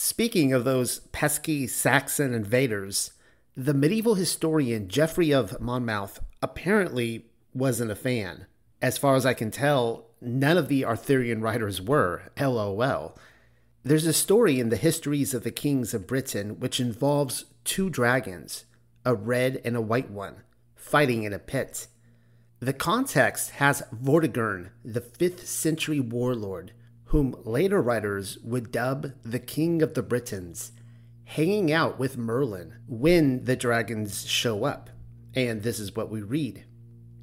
Speaking of those pesky Saxon invaders, the medieval historian Geoffrey of Monmouth apparently wasn't a fan. As far as I can tell, none of the Arthurian writers were, lol. There's a story in the histories of the kings of Britain which involves two dragons, a red and a white one, fighting in a pit. The context has Vortigern, the 5th century warlord, whom later writers would dub the King of the Britons, hanging out with Merlin when the dragons show up. And this is what we read.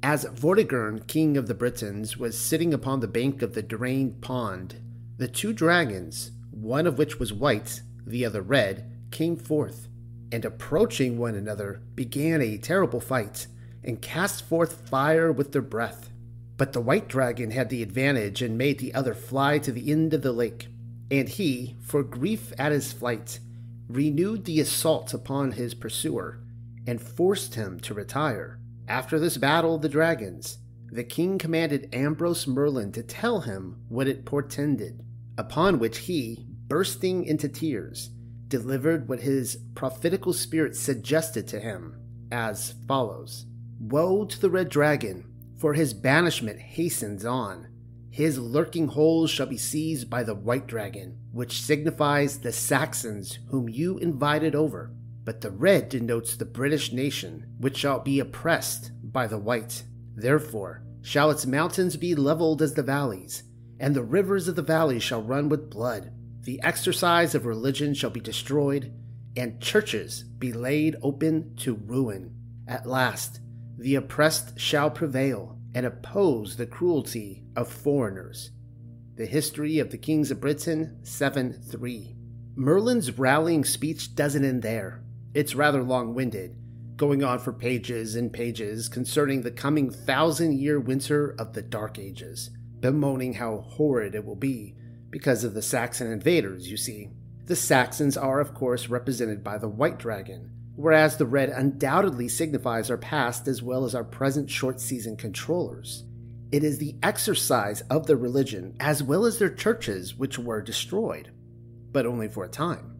As Vortigern, king of the Britons, was sitting upon the bank of the drained pond, the two dragons, one of which was white, the other red, came forth, and approaching one another, began a terrible fight, and cast forth fire with their breath. But the white dragon had the advantage and made the other fly to the end of the lake, and he, for grief at his flight, renewed the assault upon his pursuer, and forced him to retire. After this battle of the dragons, the king commanded Ambrose Merlin to tell him what it portended, upon which he, bursting into tears, delivered what his prophetical spirit suggested to him, as follows Woe to the red dragon, for his banishment hastens on. His lurking holes shall be seized by the white dragon, which signifies the Saxons whom you invited over. But the red denotes the British nation, which shall be oppressed by the white. Therefore shall its mountains be leveled as the valleys, and the rivers of the valleys shall run with blood. The exercise of religion shall be destroyed, and churches be laid open to ruin. At last, the oppressed shall prevail and oppose the cruelty of foreigners. The History of the Kings of Britain 7 3. Merlin's rallying speech doesn't end there. It's rather long winded, going on for pages and pages concerning the coming thousand year winter of the Dark Ages, bemoaning how horrid it will be because of the Saxon invaders, you see. The Saxons are, of course, represented by the White Dragon, whereas the red undoubtedly signifies our past as well as our present short season controllers. It is the exercise of their religion as well as their churches which were destroyed, but only for a time.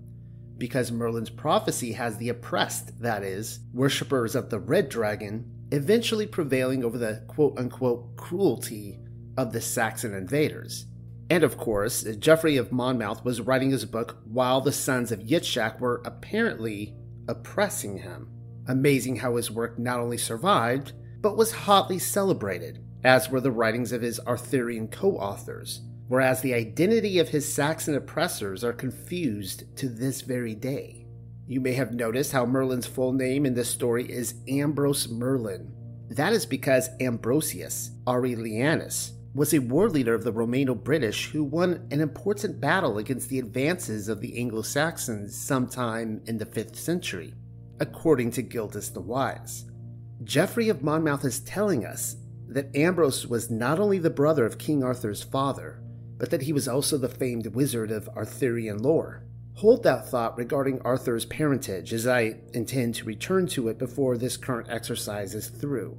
Because Merlin's prophecy has the oppressed, that is, worshippers of the red dragon, eventually prevailing over the quote unquote cruelty of the Saxon invaders. And of course, Geoffrey of Monmouth was writing his book while the sons of Yitzhak were apparently oppressing him. Amazing how his work not only survived, but was hotly celebrated, as were the writings of his Arthurian co authors, whereas the identity of his Saxon oppressors are confused to this very day. You may have noticed how Merlin's full name in this story is Ambrose Merlin. That is because Ambrosius Aurelianus was a war leader of the Romano British who won an important battle against the advances of the Anglo Saxons sometime in the 5th century, according to Gildas the Wise. Geoffrey of Monmouth is telling us that Ambrose was not only the brother of King Arthur's father, but that he was also the famed wizard of Arthurian lore. Hold that thought regarding Arthur's parentage, as I intend to return to it before this current exercise is through.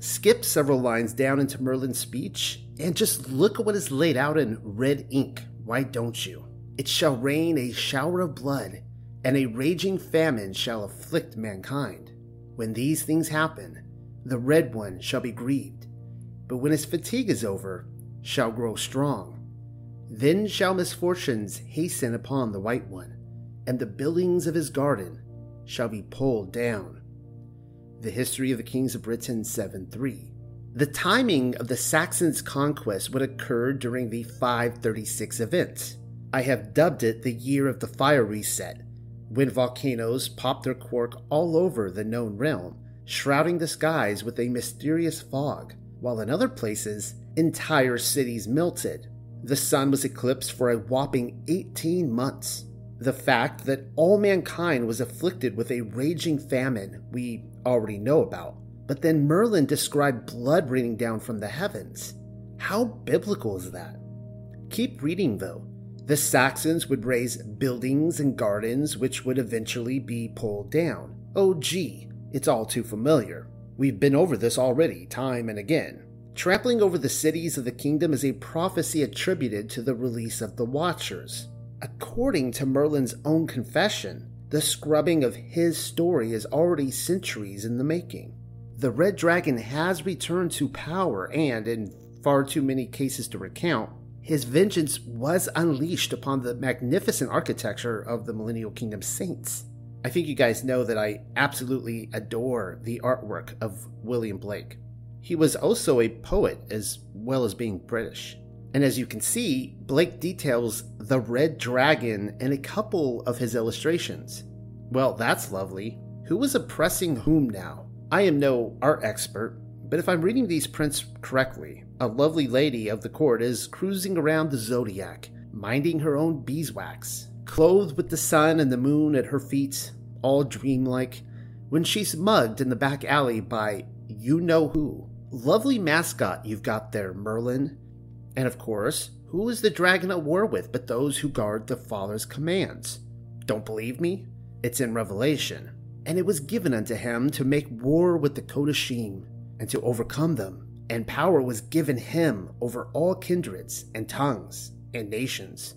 Skip several lines down into Merlin's speech and just look at what is laid out in red ink. Why don't you? It shall rain a shower of blood, and a raging famine shall afflict mankind. When these things happen, the red one shall be grieved, but when his fatigue is over, shall grow strong. Then shall misfortunes hasten upon the white one, and the buildings of his garden shall be pulled down. The History of the Kings of Britain 7 3. The timing of the Saxons' conquest would occur during the 536 event. I have dubbed it the year of the fire reset, when volcanoes popped their cork all over the known realm, shrouding the skies with a mysterious fog, while in other places, entire cities melted. The sun was eclipsed for a whopping 18 months. The fact that all mankind was afflicted with a raging famine we already know about. But then Merlin described blood raining down from the heavens. How biblical is that? Keep reading though. The Saxons would raise buildings and gardens which would eventually be pulled down. Oh, gee, it's all too familiar. We've been over this already, time and again. Trampling over the cities of the kingdom is a prophecy attributed to the release of the Watchers. According to Merlin's own confession, the scrubbing of his story is already centuries in the making. The Red Dragon has returned to power, and in far too many cases to recount, his vengeance was unleashed upon the magnificent architecture of the Millennial Kingdom saints. I think you guys know that I absolutely adore the artwork of William Blake. He was also a poet as well as being British. And as you can see, Blake details the red dragon in a couple of his illustrations. Well, that's lovely. Who was oppressing whom now? I am no art expert, but if I'm reading these prints correctly, a lovely lady of the court is cruising around the zodiac, minding her own beeswax, clothed with the sun and the moon at her feet, all dreamlike, when she's mugged in the back alley by you know who. Lovely mascot you've got there, Merlin. And of course, who is the dragon at war with but those who guard the Father's commands? Don't believe me? It's in Revelation. And it was given unto him to make war with the Kodashim, and to overcome them. And power was given him over all kindreds, and tongues, and nations.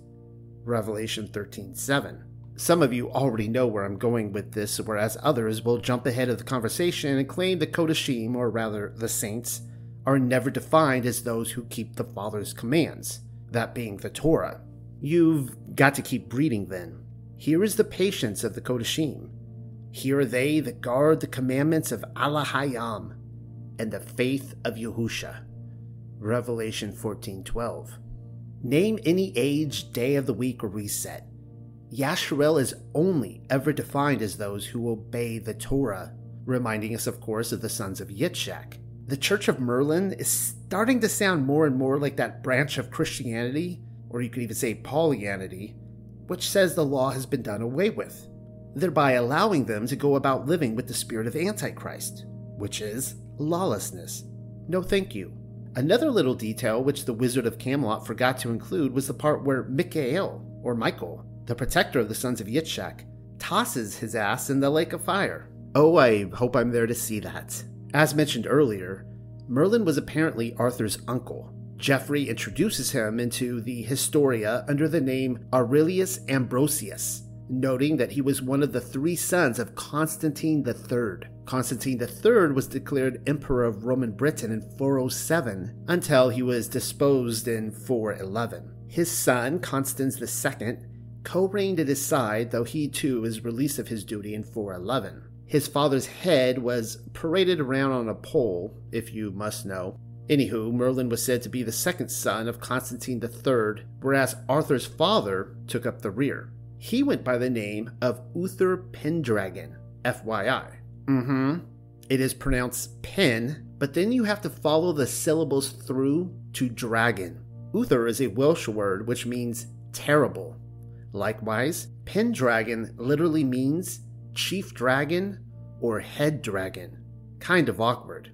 Revelation 13 7. Some of you already know where I'm going with this, whereas others will jump ahead of the conversation and claim the Kodashim, or rather the saints, are never defined as those who keep the Father's commands, that being the Torah. You've got to keep reading then. Here is the patience of the Kodashim. Here are they that guard the commandments of Allah Hayam and the faith of Yahusha. Revelation 14:12. Name any age, day of the week, or reset. Yasharel is only ever defined as those who obey the Torah, reminding us, of course, of the sons of Yitzhak the Church of Merlin is starting to sound more and more like that branch of Christianity, or you could even say Paulianity, which says the law has been done away with, thereby allowing them to go about living with the spirit of Antichrist, which is lawlessness. No thank you. Another little detail which the Wizard of Camelot forgot to include was the part where Michael, or Michael, the protector of the sons of Yitzhak, tosses his ass in the lake of fire. Oh, I hope I'm there to see that. As mentioned earlier, Merlin was apparently Arthur's uncle. Geoffrey introduces him into the Historia under the name Aurelius Ambrosius, noting that he was one of the three sons of Constantine III. Constantine III was declared Emperor of Roman Britain in 407 until he was disposed in 411. His son, Constans II, co reigned at his side, though he too was released of his duty in 411. His father's head was paraded around on a pole, if you must know. Anywho, Merlin was said to be the second son of Constantine III, whereas Arthur's father took up the rear. He went by the name of Uther Pendragon, FYI. Mm hmm. It is pronounced pen, but then you have to follow the syllables through to dragon. Uther is a Welsh word which means terrible. Likewise, Pendragon literally means chief dragon or head dragon. Kind of awkward.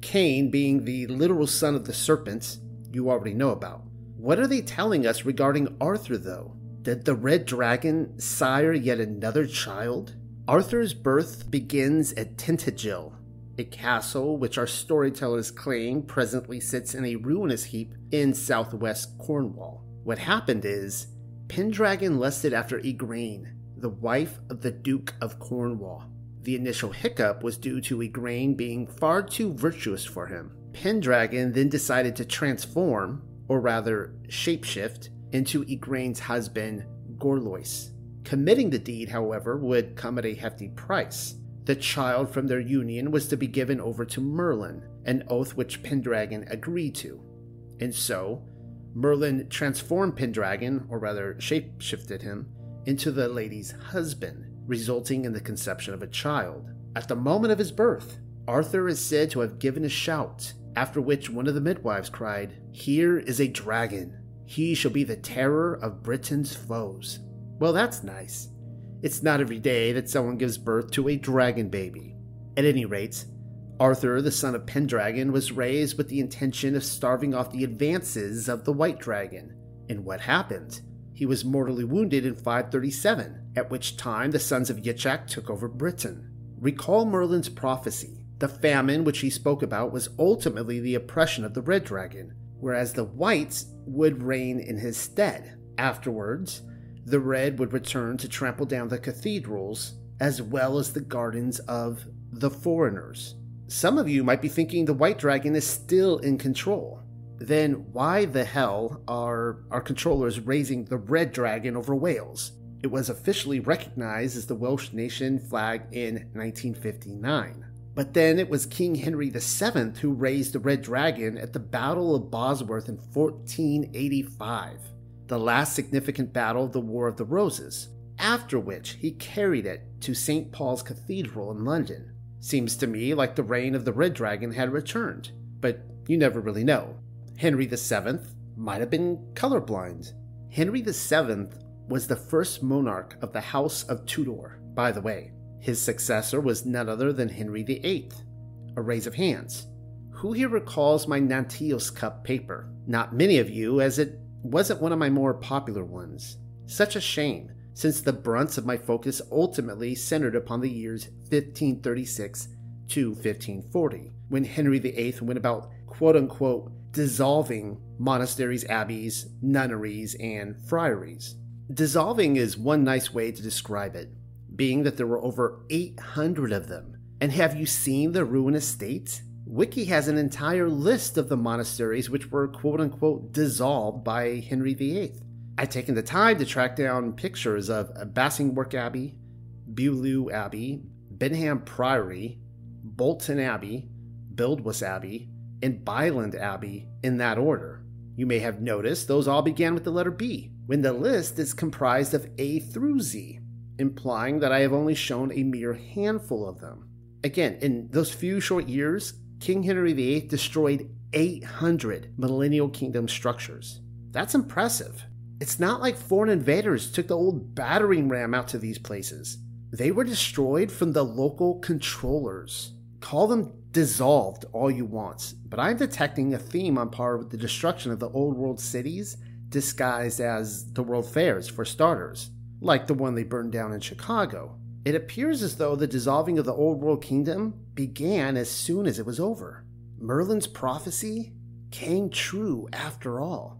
Cain being the literal son of the serpent, you already know about. What are they telling us regarding Arthur, though? Did the red dragon sire yet another child? Arthur's birth begins at Tintagel, a castle which our storytellers claim presently sits in a ruinous heap in southwest Cornwall. What happened is, Pendragon lusted after Igraine, the wife of the Duke of Cornwall. The initial hiccup was due to Igraine being far too virtuous for him. Pendragon then decided to transform, or rather shapeshift, into Igraine's husband, Gorlois. Committing the deed, however, would come at a hefty price. The child from their union was to be given over to Merlin, an oath which Pendragon agreed to. And so, Merlin transformed Pendragon, or rather shapeshifted him, into the lady's husband, resulting in the conception of a child. At the moment of his birth, Arthur is said to have given a shout, after which one of the midwives cried, Here is a dragon. He shall be the terror of Britain's foes. Well, that's nice. It's not every day that someone gives birth to a dragon baby. At any rate, Arthur, the son of Pendragon, was raised with the intention of starving off the advances of the White Dragon. And what happened? He was mortally wounded in 537, at which time the sons of Yitzhak took over Britain. Recall Merlin's prophecy. The famine which he spoke about was ultimately the oppression of the Red Dragon, whereas the Whites would reign in his stead. Afterwards, The red would return to trample down the cathedrals as well as the gardens of the foreigners. Some of you might be thinking the white dragon is still in control. Then why the hell are our controllers raising the red dragon over Wales? It was officially recognized as the Welsh nation flag in 1959. But then it was King Henry VII who raised the red dragon at the Battle of Bosworth in 1485, the last significant battle of the War of the Roses, after which he carried it to St. Paul's Cathedral in London. Seems to me like the reign of the red dragon had returned, but you never really know. Henry VII might have been colorblind. Henry VII was the first monarch of the House of Tudor, by the way. His successor was none other than Henry VIII. A raise of hands. Who here recalls my Nanteos Cup paper? Not many of you, as it wasn't one of my more popular ones. Such a shame, since the brunts of my focus ultimately centered upon the years 1536 to 1540, when Henry VIII went about quote unquote dissolving monasteries, abbeys, nunneries, and friaries. Dissolving is one nice way to describe it, being that there were over 800 of them. And have you seen the ruinous state? Wiki has an entire list of the monasteries which were quote unquote dissolved by Henry VIII. I've taken the time to track down pictures of Bassingbourn Abbey, Beaulieu Abbey, Binham Priory, Bolton Abbey, Buildwas Abbey, and Byland Abbey in that order. You may have noticed those all began with the letter B, when the list is comprised of A through Z, implying that I have only shown a mere handful of them. Again, in those few short years, King Henry VIII destroyed 800 Millennial Kingdom structures. That's impressive. It's not like foreign invaders took the old battering ram out to these places. They were destroyed from the local controllers. Call them dissolved all you want, but I'm detecting a theme on par with the destruction of the old world cities disguised as the World Fairs, for starters, like the one they burned down in Chicago. It appears as though the dissolving of the Old World Kingdom began as soon as it was over. Merlin's prophecy came true after all.